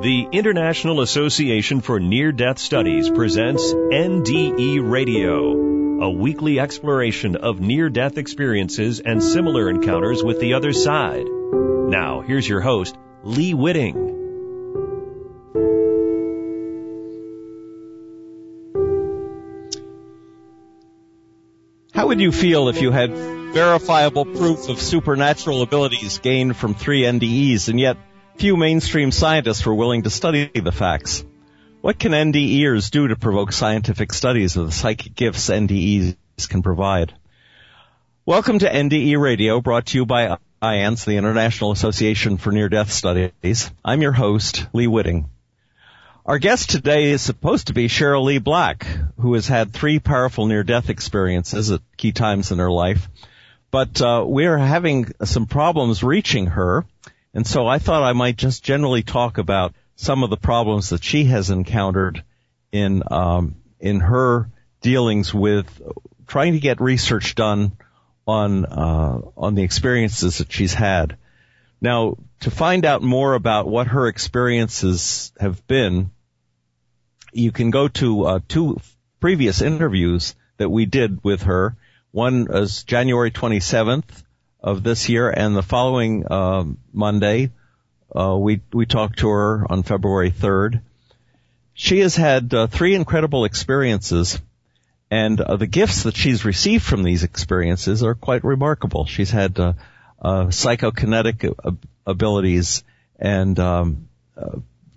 The International Association for Near Death Studies presents NDE Radio, a weekly exploration of near death experiences and similar encounters with the other side. Now, here's your host, Lee Witting. How would you feel if you had verifiable proof of supernatural abilities gained from three NDEs and yet Few mainstream scientists were willing to study the facts. What can NDEers do to provoke scientific studies of the psychic gifts NDEs can provide? Welcome to NDE Radio, brought to you by IANDS, the International Association for Near-Death Studies. I'm your host, Lee Witting. Our guest today is supposed to be Cheryl Lee Black, who has had three powerful near-death experiences at key times in her life. But uh, we're having some problems reaching her, and so I thought I might just generally talk about some of the problems that she has encountered in um, in her dealings with trying to get research done on uh, on the experiences that she's had. Now, to find out more about what her experiences have been, you can go to uh, two previous interviews that we did with her. One is January 27th of this year, and the following uh, Monday, uh, we we talked to her on February 3rd. She has had uh, three incredible experiences, and uh, the gifts that she's received from these experiences are quite remarkable. She's had uh, uh, psychokinetic abilities and um,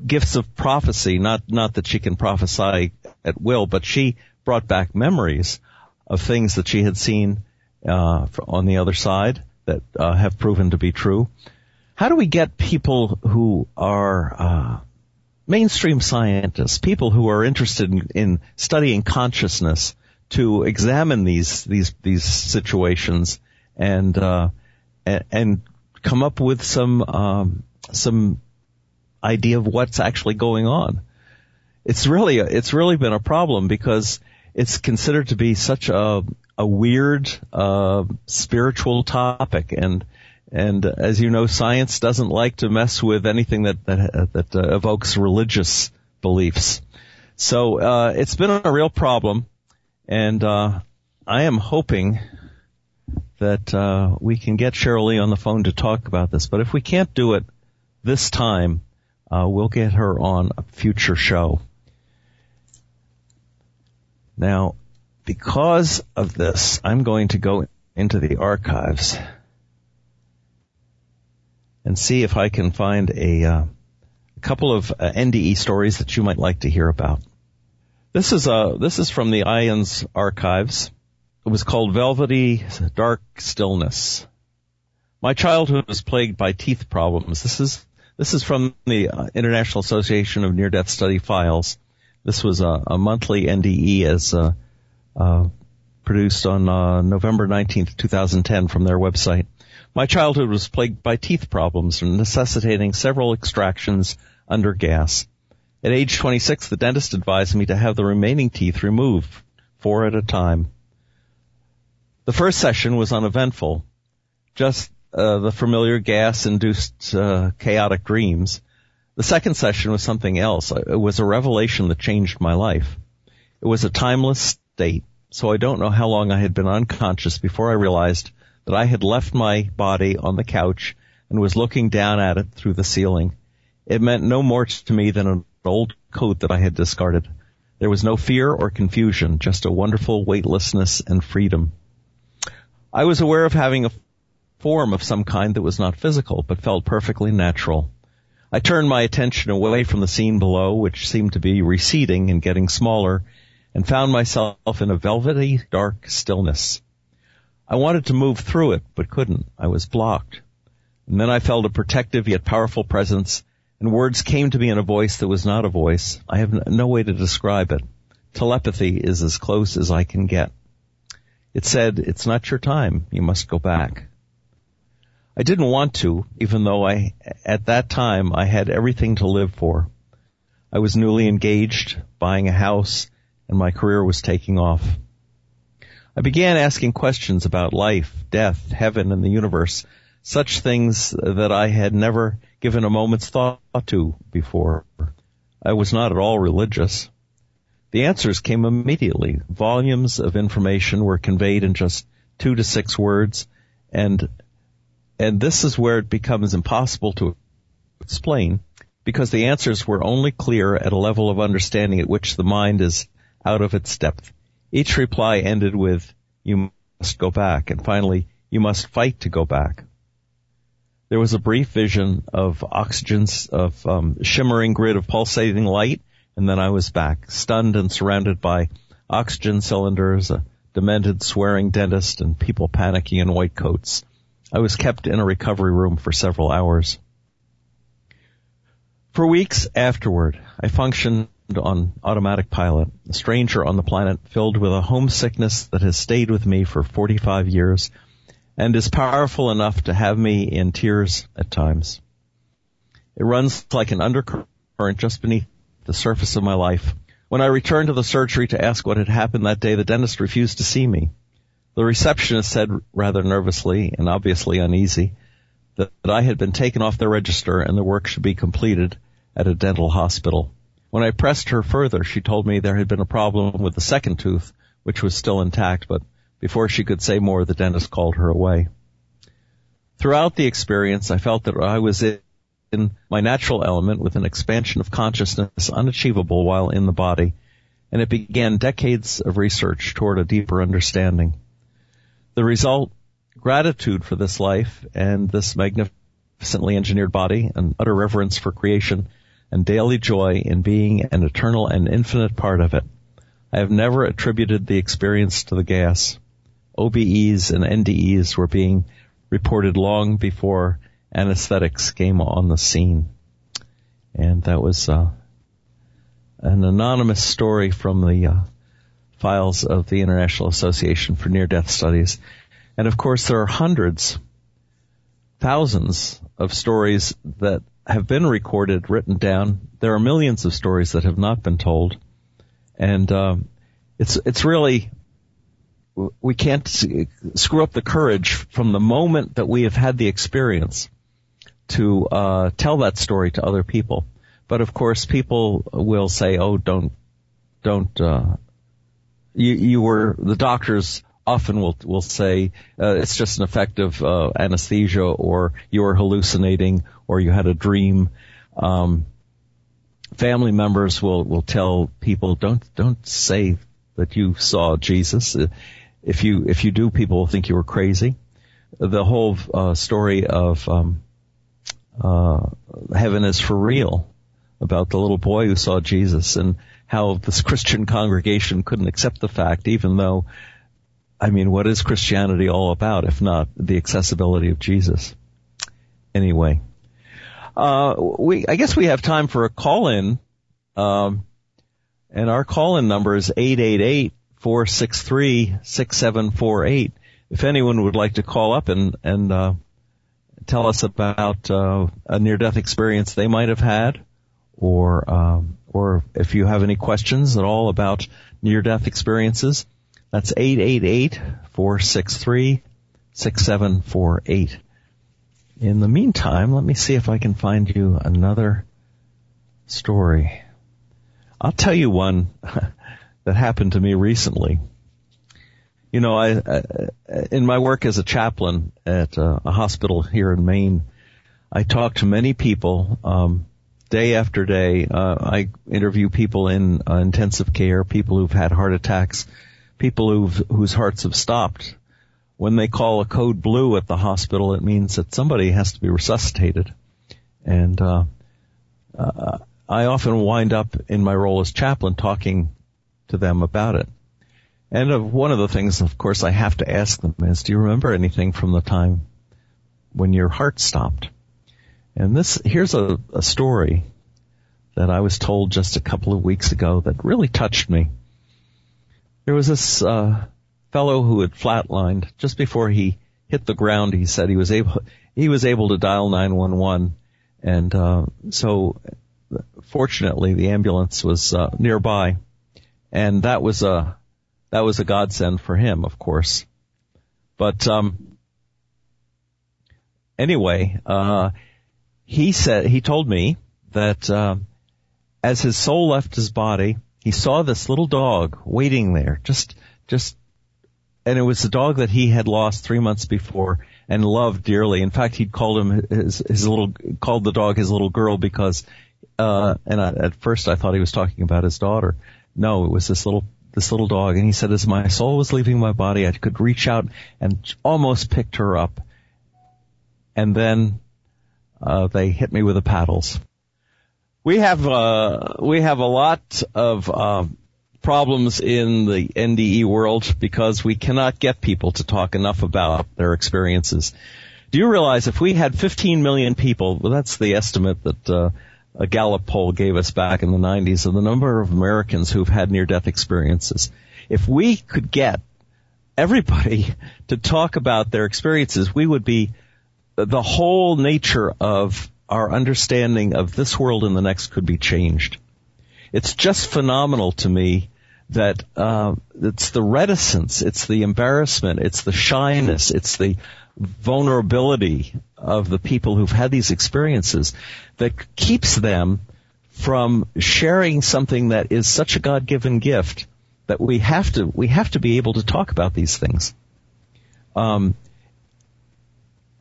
gifts of prophecy. Not not that she can prophesy at will, but she brought back memories of things that she had seen on the other side that uh, have proven to be true. How do we get people who are uh, mainstream scientists, people who are interested in, in, studying consciousness, to examine these these these situations and uh, and, come up with some um, some idea of what's actually going on? It's really it's really been a problem because it's considered to be such a a weird uh, spiritual topic, and and as you know, science doesn't like to mess with anything that that, that uh, evokes religious beliefs. So uh, it's been a real problem, and uh, I am hoping that uh, we can get Cheryl Lee on the phone to talk about this. But if we can't do it this time, uh, we'll get her on a future show. Now, because of this, I'm going to go into the archives and see if I can find a, uh, a couple of uh, NDE stories that you might like to hear about. This is uh, this is from the IANDS archives. It was called Velvety Dark Stillness. My childhood was plagued by teeth problems. This is this is from the uh, International Association of Near Death Study files. This was a, a monthly NDE as uh, uh, produced on uh, November 19th, 2010 from their website. My childhood was plagued by teeth problems necessitating several extractions under gas. At age 26, the dentist advised me to have the remaining teeth removed, four at a time. The first session was uneventful, just uh, the familiar gas-induced uh, chaotic dreams. The second session was something else. Uh, it was a revelation that changed my life. It was a timeless state, so I don't know how long I had been unconscious before I realized that I had left my body on the couch and was looking down at it through the ceiling. It meant no more to me than an old coat that I had discarded. There was no fear or confusion, just a wonderful weightlessness and freedom. I was aware of having a form of some kind that was not physical, but felt perfectly natural. I turned my attention away from the scene below, which seemed to be receding and getting smaller, and found myself in a velvety dark stillness. I wanted to move through it, but couldn't. I was blocked. And then I felt a protective yet powerful presence, and words came to me in a voice that was not a voice. I have no way to describe it. Telepathy is as close as I can get. It said, it's not your time. You must go back. I didn't want to, even though I, at that time, I had everything to live for. I was newly engaged, buying a house, and my career was taking off. I began asking questions about life, death, heaven, and the universe, such things that I had never given a moment's thought to before. I was not at all religious. The answers came immediately. Volumes of information were conveyed in just two to six words, and and this is where it becomes impossible to explain because the answers were only clear at a level of understanding at which the mind is out of its depth. Each reply ended with, you must go back, and finally, you must fight to go back. There was a brief vision of oxygen's, of um, shimmering grid of pulsating light, and then I was back, stunned and surrounded by oxygen cylinders, a demented swearing dentist, and people panicking in white coats. I was kept in a recovery room for several hours. For weeks afterward, I functioned on automatic pilot, a stranger on the planet filled with a homesickness that has stayed with me for 45 years and is powerful enough to have me in tears at times. It runs like an undercurrent just beneath the surface of my life. When I returned to the surgery to ask what had happened that day, the dentist refused to see me. The receptionist said rather nervously and obviously uneasy that, that I had been taken off the register and the work should be completed at a dental hospital. When I pressed her further, she told me there had been a problem with the second tooth, which was still intact, but before she could say more, the dentist called her away. Throughout the experience, I felt that I was in my natural element with an expansion of consciousness unachievable while in the body, and it began decades of research toward a deeper understanding. The result, gratitude for this life and this magnificently engineered body, and utter reverence for creation, and daily joy in being an eternal and infinite part of it. I have never attributed the experience to the gas. OBEs and NDEs were being reported long before anesthetics came on the scene. And that was uh, an anonymous story from the uh, files of the International Association for Near Death Studies. And of course, there are hundreds, thousands of stories that have been recorded, written down. There are millions of stories that have not been told. And, um, it's, it's really, we can't screw up the courage from the moment that we have had the experience to, uh, tell that story to other people. But of course, people will say, oh, don't, don't, uh, you, you were, the doctors often will, will say, uh, it's just an effect of, uh, anesthesia or you're hallucinating or you had a dream. Um, family members will, will tell people, don't, don't say that you saw Jesus. Uh, if you, if you do, people will think you were crazy. The whole, uh, story of, um, uh, heaven is for real about the little boy who saw Jesus and how this Christian congregation couldn't accept the fact, even though, I mean, what is Christianity all about if not the accessibility of Jesus? Anyway, uh, we, I guess we have time for a call in, um, and our call in number is 888-463-6748. If anyone would like to call up and, and, uh, tell us about, uh, a near death experience they might have had, or, um, or if you have any questions at all about near-death experiences, that's 888-463-6748. In the meantime, let me see if I can find you another story. I'll tell you one that happened to me recently. You know, I, I in my work as a chaplain at a, a hospital here in Maine, I talk to many people um, day after day. Uh, I interview people in uh, intensive care, people who've had heart attacks, people who've, whose hearts have stopped. When they call a code blue at the hospital, it means that somebody has to be resuscitated. And uh, uh, I often wind up in my role as chaplain talking to them about it. And uh, one of the things, of course, I have to ask them is, do you remember anything from the time when your heart stopped? And this, here's a, a story that I was told just a couple of weeks ago that really touched me. There was this, uh, fellow who had flatlined just before he hit the ground. He said he was able, he was able to dial 911 and, uh, so fortunately the ambulance was, uh, nearby and that was a, that was a godsend for him, of course. But, um, anyway, uh, he said he told me that uh, as his soul left his body, he saw this little dog waiting there, just, just, and it was the dog that he had lost three months before and loved dearly. In fact, he'd called him his, his little, called the dog his little girl because, uh, and I, at first I thought he was talking about his daughter. No, it was this little, this little dog. And he said, as my soul was leaving my body, I could reach out and almost picked her up. And then, uh, they hit me with the paddles. We have uh, we have a lot of uh, problems in the NDE world because we cannot get people to talk enough about their experiences. Do you realize if we had 15 million people, well, that's the estimate that uh, a Gallup poll gave us back in the 90s of the number of Americans who've had near-death experiences. If we could get everybody to talk about their experiences, we would be the whole nature of our understanding of this world and the next could be changed. It's just phenomenal to me that uh, it's the reticence, it's the embarrassment, it's the shyness, it's the vulnerability of the people who've had these experiences that keeps them from sharing something that is such a God-given gift that we have to we have to be able to talk about these things. Um,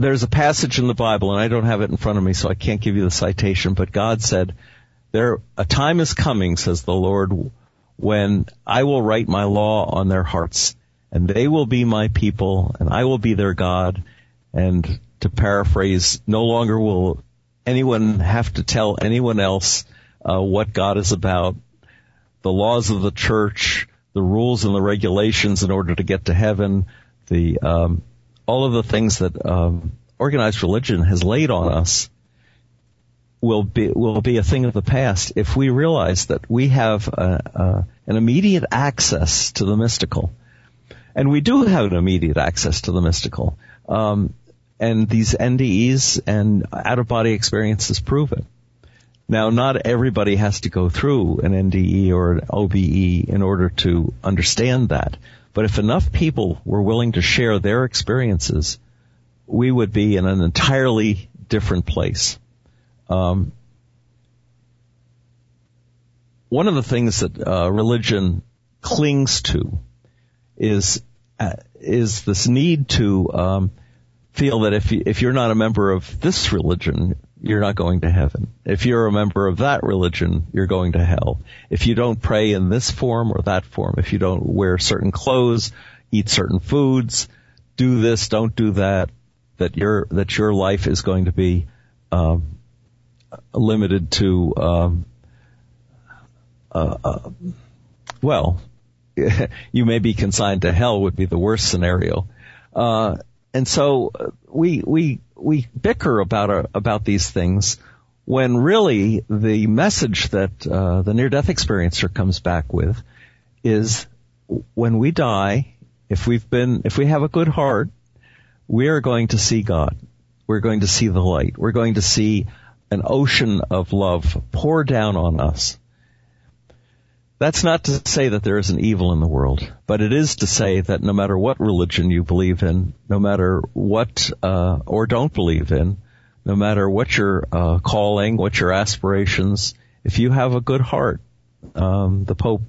there's a passage in the Bible, and I don't have it in front of me, so I can't give you the citation, but God said, there, a time is coming, says the Lord, when I will write my law on their hearts, and they will be my people, and I will be their God, and to paraphrase, no longer will anyone have to tell anyone else uh, what God is about. The laws of the church, the rules and the regulations in order to get to heaven, the um, all of the things that um, organized religion has laid on us will be will be a thing of the past if we realize that we have a, a, an immediate access to the mystical, and we do have an immediate access to the mystical. Um, and these NDEs and out of body experiences prove it. Now, not everybody has to go through an NDE or an OBE in order to understand that. But if enough people were willing to share their experiences, we would be in an entirely different place. Um, one of the things that uh, religion clings to is uh, is this need to um, feel that if you, if you're not a member of this religion, you're not going to heaven. If you're a member of that religion, you're going to hell. If you don't pray in this form or that form, if you don't wear certain clothes, eat certain foods, do this, don't do that, that your that your life is going to be um, limited to um, uh, uh, well, you may be consigned to hell would be the worst scenario. Uh, and so uh, we we we bicker about our, about these things when really the message that uh, the near death experiencer comes back with is when we die, if we've been if we have a good heart, we are going to see God. We're going to see the light. We're going to see an ocean of love pour down on us. That's not to say that there isn't evil in the world, but it is to say that no matter what religion you believe in, no matter what uh, or don't believe in, no matter what your uh, calling, what your aspirations, if you have a good heart, um, the Pope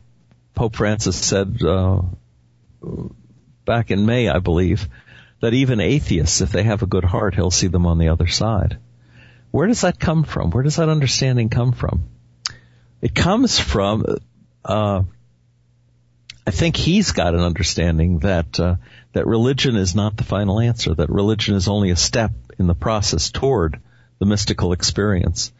Pope Francis said uh, back in May, I believe, that even atheists, if they have a good heart, he'll see them on the other side. Where does that come from? Where does that understanding come from? It comes from uh, I think he's got an understanding that uh, that religion is not the final answer. That religion is only a step in the process toward the mystical experience.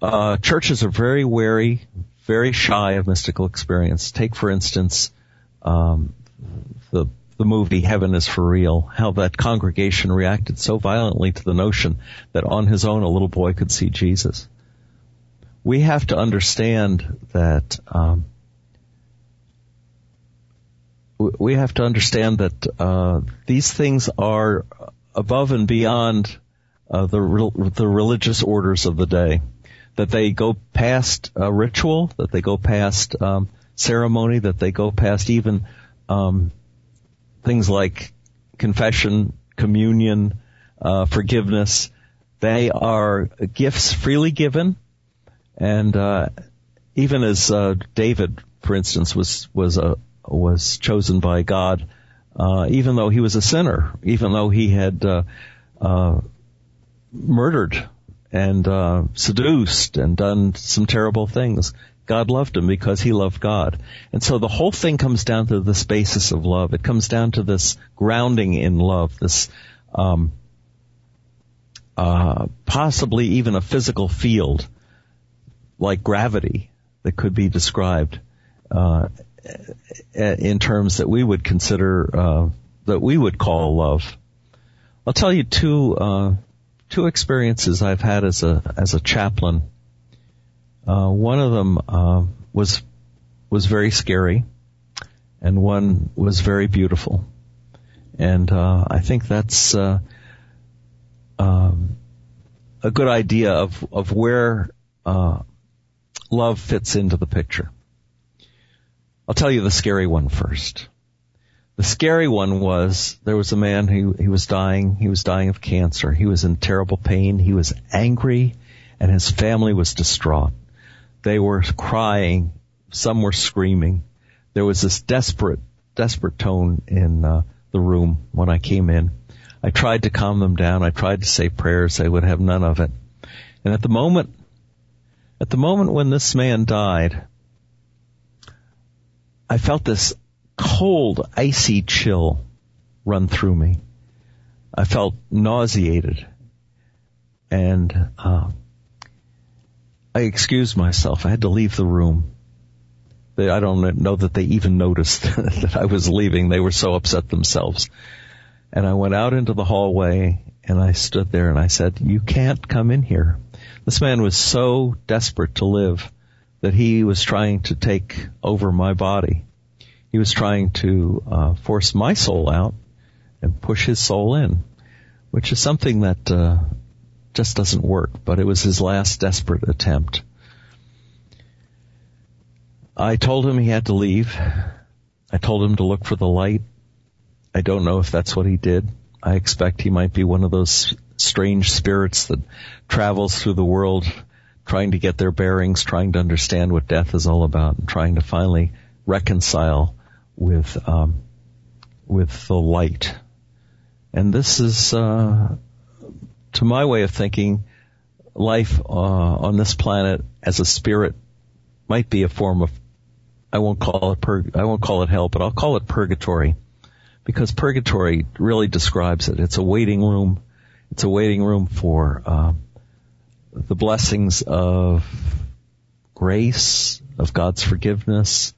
Uh, churches are very wary, very shy of mystical experience. Take, for instance, um, the the movie Heaven is for Real. How that congregation reacted so violently to the notion that on his own a little boy could see Jesus we have to understand that um, we have to understand that uh, these things are above and beyond uh, the re- the religious orders of the day. That they go past ritual, that they go past um, ceremony, that they go past even um, things like confession, communion, uh, forgiveness. They are gifts freely given and uh, even as uh, David, for instance, was was a was chosen by God, uh, even though he was a sinner, even though he had uh, uh, murdered and uh, seduced and done some terrible things. God loved him because he loved God. And so the whole thing comes down to this basis of love. It comes down to this grounding in love, this um, uh, possibly even a physical field like gravity that could be described uh, in terms that we would consider uh, that we would call love. I'll tell you two uh, two experiences I've had as a as a chaplain. Uh, one of them uh, was was very scary, and one was very beautiful, and uh, I think that's uh, um, a good idea of of where uh, love fits into the picture. I'll tell you the scary one first. The scary one was there was a man who he was dying. He was dying of cancer. He was in terrible pain. He was angry, and his family was distraught. They were crying. Some were screaming. There was this desperate, desperate tone in uh, the room when I came in. I tried to calm them down. I tried to say prayers. They would have none of it. And at the moment, at the moment when this man died, I felt this cold, icy chill run through me. I felt nauseated and uh, I excused myself. I had to leave the room. They, I don't know that they even noticed that I was leaving. They were so upset themselves. And I went out into the hallway and I stood there and I said, you can't come in here. This man was so desperate to live that he was trying to take over my body he was trying to uh, force my soul out and push his soul in, which is something that uh, just doesn't work. But it was his last desperate attempt. I told him he had to leave. I told him to look for the light. I don't know if that's what he did. I expect he might be one of those strange spirits that travels through the world trying to get their bearings, trying to understand what death is all about, and trying to finally reconcile with um, with the light. And this is, uh, to my way of thinking, life uh, on this planet as a spirit might be a form of I won't call it pur- I won't call it hell, but I'll call it purgatory because purgatory really describes it. It's a waiting room. It's a waiting room for uh, the blessings of grace, of God's forgiveness,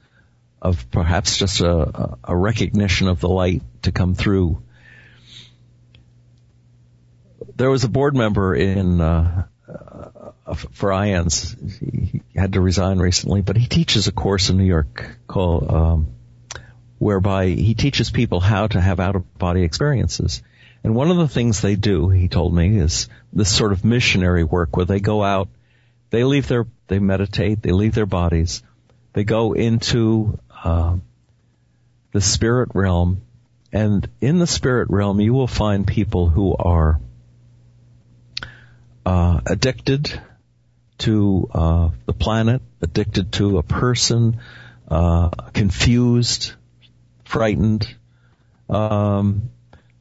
of perhaps just a, a recognition of the light to come through. There was a board member in uh, uh, for IANDS. He had to resign recently, but he teaches a course in New York called um, whereby he teaches people how to have out of body experiences. And one of the things they do, he told me, is this sort of missionary work where they go out, they leave their, they meditate, they leave their bodies, they go into uh, the spirit realm, and in the spirit realm, you will find people who are uh, addicted to uh, the planet, addicted to a person, uh, confused, frightened. Um,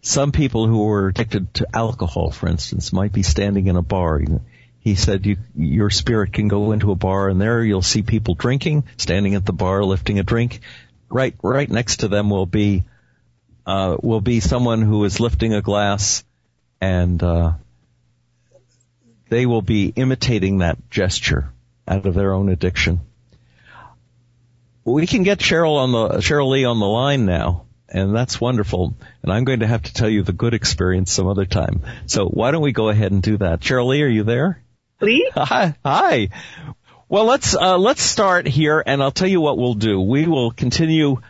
some people who are addicted to alcohol, for instance, might be standing in a bar. He said you, your spirit can go into a bar and there you'll see people drinking, standing at the bar, lifting a drink. Right, right next to them will be, uh, will be someone who is lifting a glass and, uh, they will be imitating that gesture out of their own addiction. We can get Cheryl on the, Cheryl Lee on the line now and that's wonderful. And I'm going to have to tell you the good experience some other time. So why don't we go ahead and do that? Cheryl Lee, are you there? Lee? Hi. Hi. Well, let's uh, let's start here, and I'll tell you what we'll do. We will continue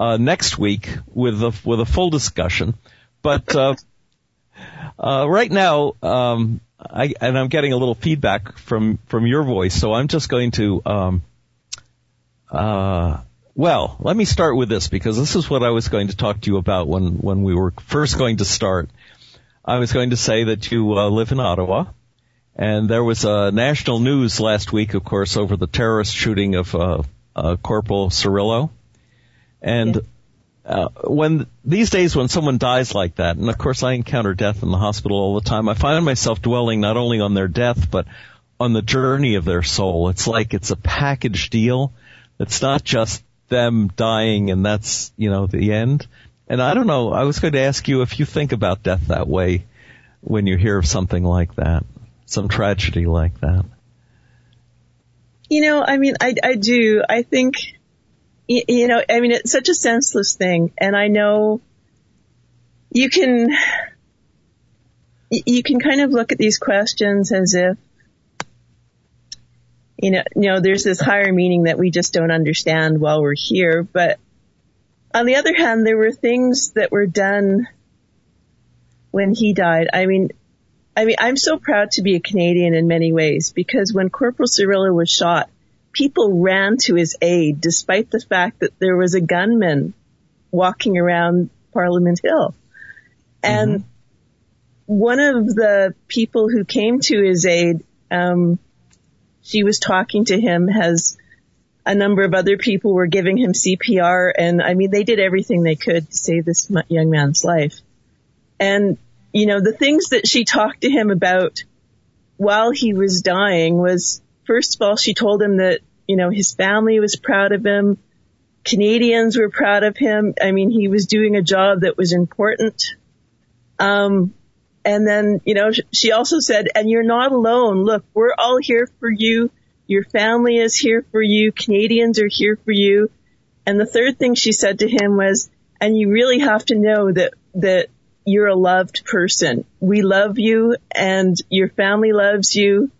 uh, next week with a with a full discussion, but uh, uh, right now, um, I and I'm getting a little feedback from from your voice, so I'm just going to. Um, uh, well, let me start with this because this is what I was going to talk to you about when when we were first going to start. I was going to say that you uh, live in Ottawa And there was a national news last week, of course, over the terrorist shooting of uh, uh, Corporal Cirillo. And uh, when these days when someone dies like that, and of course I encounter death in the hospital all the time, I find myself dwelling not only on their death but on the journey of their soul. It's like it's a package deal. It's not just them dying and that's, you know, the end. And I don't know, I was going to ask you if you think about death that way when you hear of something like that, some tragedy like that. You know, I mean, I, I do. I think, you know, I mean, it's such a senseless thing. And I know you can, you can kind of look at these questions as if, you know, you know, there's this higher meaning that we just don't understand while we're here. But on the other hand, there were things that were done when he died. I mean, I mean, I'm so proud to be a Canadian in many ways because when Corporal Cirillo was shot, people ran to his aid despite the fact that there was a gunman walking around Parliament Hill. And mm-hmm. one of the people who came to his aid, um, she was talking to him has a number of other people were giving him CPR and I mean, they did everything they could to save this young man's life. And you know, the things that she talked to him about while he was dying was, first of all, she told him that, you know, his family was proud of him. Canadians were proud of him. I mean, he was doing a job that was important. Um, and then, you know, she also said, and you're not alone. Look, we're all here for you. Your family is here for you. Canadians are here for you. And the third thing she said to him was, and you really have to know that, that you're a loved person. We love you and your family loves you.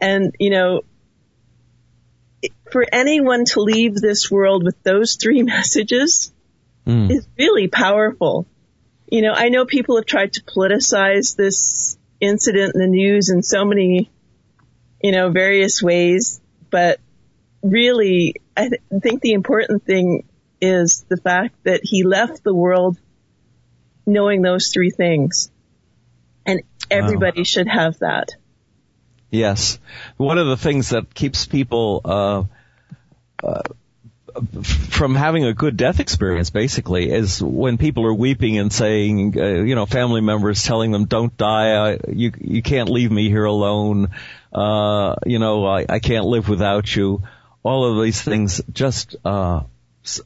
And, you know, for anyone to leave this world with those three messages mm. is really powerful. You know, I know people have tried to politicize this incident in the news in so many, you know, various ways, but really, I th- think the important thing is the fact that he left the world knowing those three things. And everybody wow. should have that. Yes. One of the things that keeps people, uh, uh, from having a good death experience basically is when people are weeping and saying, uh, you know, family members telling them, don't die, I, you, you can't leave me here alone, uh, you know, I, I can't live without you. All of these things just, uh,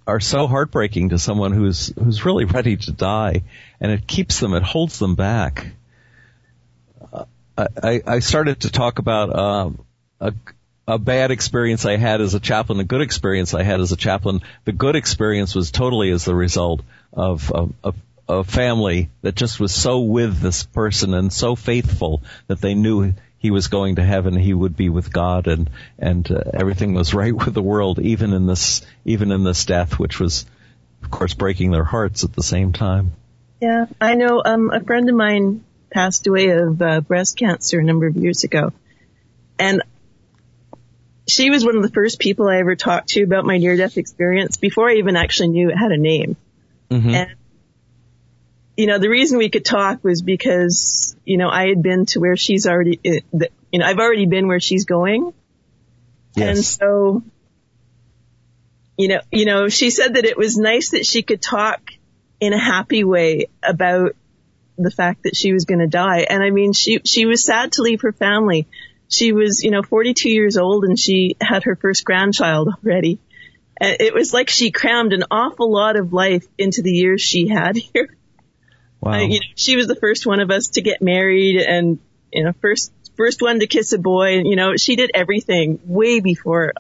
are so heartbreaking to someone who's who's really ready to die, and it keeps them, it holds them back. Uh, I, I started to talk about uh, a a bad experience I had as a chaplain, a good experience I had as a chaplain. The good experience was totally as the result of a, a, a family that just was so with this person and so faithful that they knew he was going to heaven, he would be with God, and and uh, everything was right with the world, even in this even in this death, which was, of course, breaking their hearts at the same time. Yeah, I know. Um, a friend of mine passed away of uh, breast cancer a number of years ago, and she was one of the first people I ever talked to about my near-death experience before I even actually knew it had a name. Mm-hmm. And you know, the reason we could talk was because, you know, I had been to where she's already, uh, you know, I've already been where she's going. Yes. And so, you know, you know, she said that it was nice that she could talk in a happy way about the fact that she was going to die. And I mean, she, she was sad to leave her family. She was, you know, 42 years old and she had her first grandchild already. And it was like she crammed an awful lot of life into the years she had here. Wow. I, you know, she was the first one of us to get married and, you know, first, first one to kiss a boy. You know, she did everything way before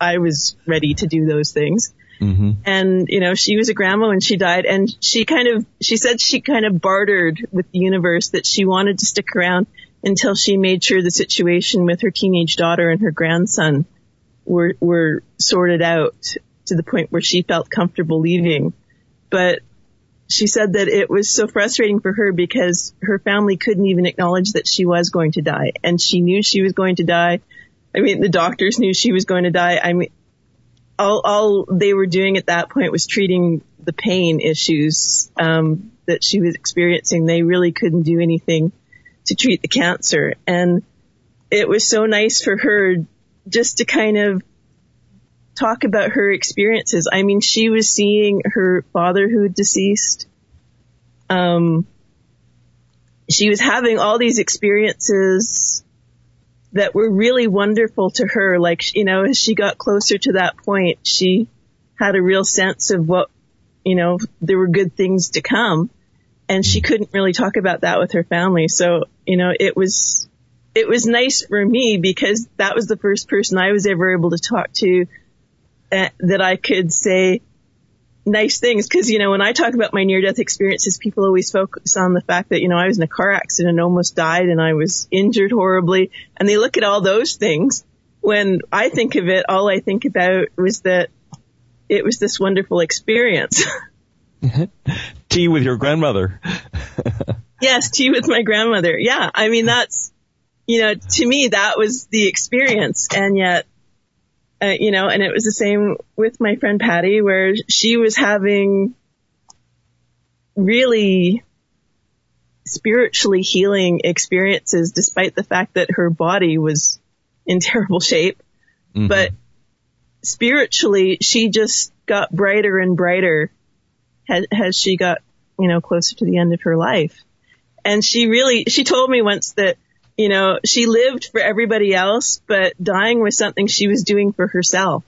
I was ready to do those things. Mm-hmm. And, you know, she was a grandma when she died and she kind of, she said she kind of bartered with the universe that she wanted to stick around until she made sure the situation with her teenage daughter and her grandson were, were sorted out to the point where she felt comfortable leaving. But she said that it was so frustrating for her because her family couldn't even acknowledge that she was going to die and she knew she was going to die. I mean, the doctors knew she was going to die. I mean, all, all they were doing at that point was treating the pain issues, um, that she was experiencing. They really couldn't do anything to treat the cancer. And it was so nice for her just to kind of talk about her experiences. I mean, she was seeing her father who had deceased. Um, she was having all these experiences that were really wonderful to her. Like, you know, as she got closer to that point, she had a real sense of what, you know, there were good things to come. And she couldn't really talk about that with her family. So, you know, it was, it was nice for me because that was the first person I was ever able to talk to uh, that I could say, nice things because you know when I talk about my near death experiences, people always focus on the fact that you know I was in a car accident and almost died and I was injured horribly, and they look at all those things. When I think of it, all I think about was that it was this wonderful experience. tea with your grandmother. yes, tea with my grandmother. Yeah, I mean that's you know to me that was the experience, and yet uh, you know, and it was the same with my friend Patty where she was having really spiritually healing experiences despite the fact that her body was in terrible shape. Mm-hmm. But spiritually, she just got brighter and brighter as, as she got, you know, closer to the end of her life. And she really, she told me once that you know, she lived for everybody else, but dying was something she was doing for herself.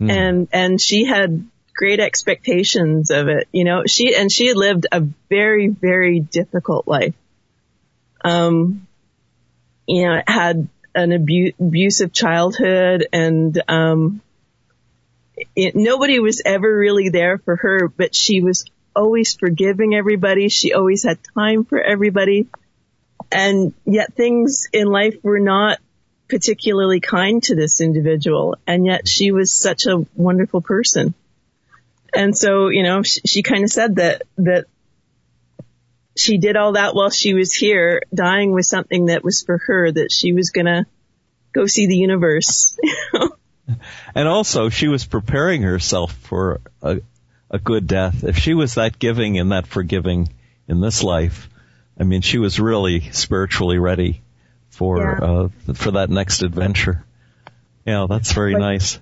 Mm. And, and she had great expectations of it, you know, she, and she had lived a very, very difficult life. Um, you know, had an abu- abusive childhood and, um, it, nobody was ever really there for her, but she was always forgiving everybody. She always had time for everybody. And yet things in life were not particularly kind to this individual. And yet she was such a wonderful person. And so, you know, she, she kind of said that, that she did all that while she was here. Dying was something that was for her, that she was gonna go see the universe. and also, she was preparing herself for a, a good death. If she was that giving and that forgiving in this life, I mean, she was really spiritually ready for yeah. uh, for that next adventure. Yeah, that's very like, nice.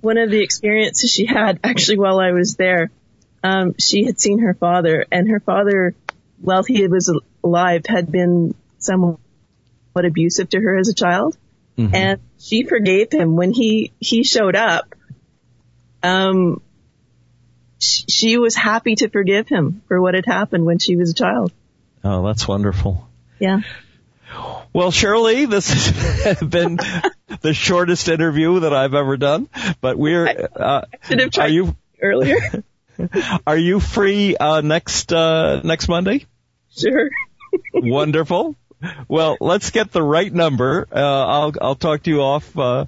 One of the experiences she had actually while I was there, um, she had seen her father, and her father, while he was alive, had been somewhat abusive to her as a child, mm-hmm. and she forgave him when he he showed up. Um, she was happy to forgive him for what had happened when she was a child. Oh, that's wonderful. Yeah. Well, Shirley, this has been the shortest interview that I've ever done, but we're, uh, should have tried are you, earlier. are you free, uh, next, uh, next Monday? Sure. Wonderful. Well, let's get the right number. Uh, I'll, I'll talk to you off, uh,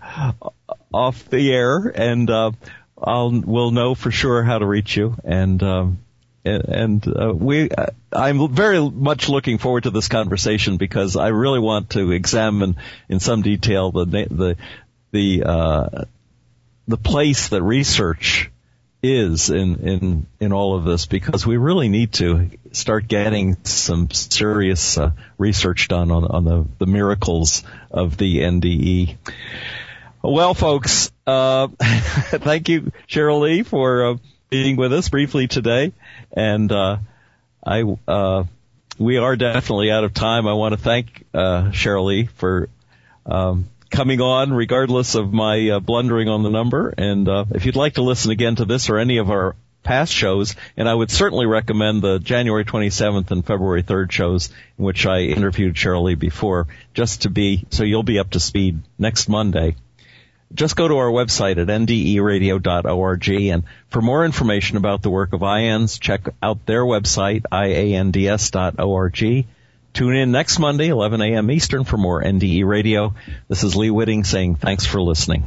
off the air and, uh, I'll, we'll know for sure how to reach you and, um, and uh, we uh, I'm very much looking forward to this conversation because I really want to examine in some detail the the the uh, the place that research is in in in all of this because we really need to start getting some serious uh, research done on on the the miracles of the NDE. Well, folks, uh, thank you, Cheryl Lee, for uh, being with us briefly today. And, uh, I, uh, we are definitely out of time. I want to thank, uh, Cheryl Lee for, um, coming on regardless of my uh, blundering on the number. And, uh, if you'd like to listen again to this or any of our past shows, and I would certainly recommend the January 27th and February 3rd shows in which I interviewed Cheryl Lee before, just to be, so you'll be up to speed next Monday just go to our website at nderadio.org and for more information about the work of IANDS, check out their website, iands.org. Tune in next Monday, 11 a.m. Eastern for more NDE Radio. This is Lee Witting saying thanks for listening.